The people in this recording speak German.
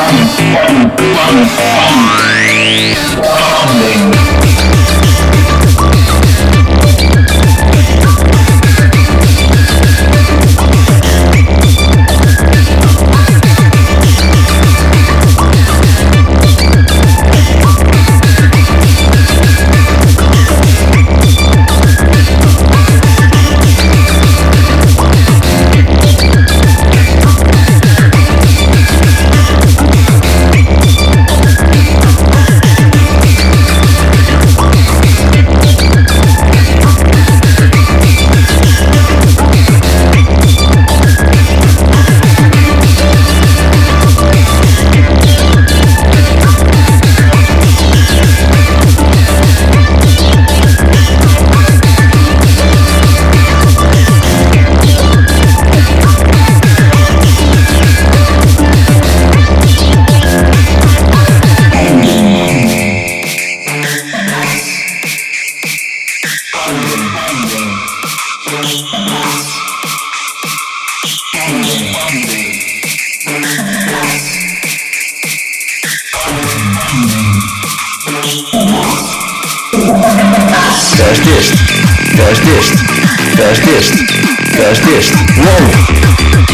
bum, bum, bum, bum. Verstehst? Verstehst? Verstehst? Verstehst? Wow!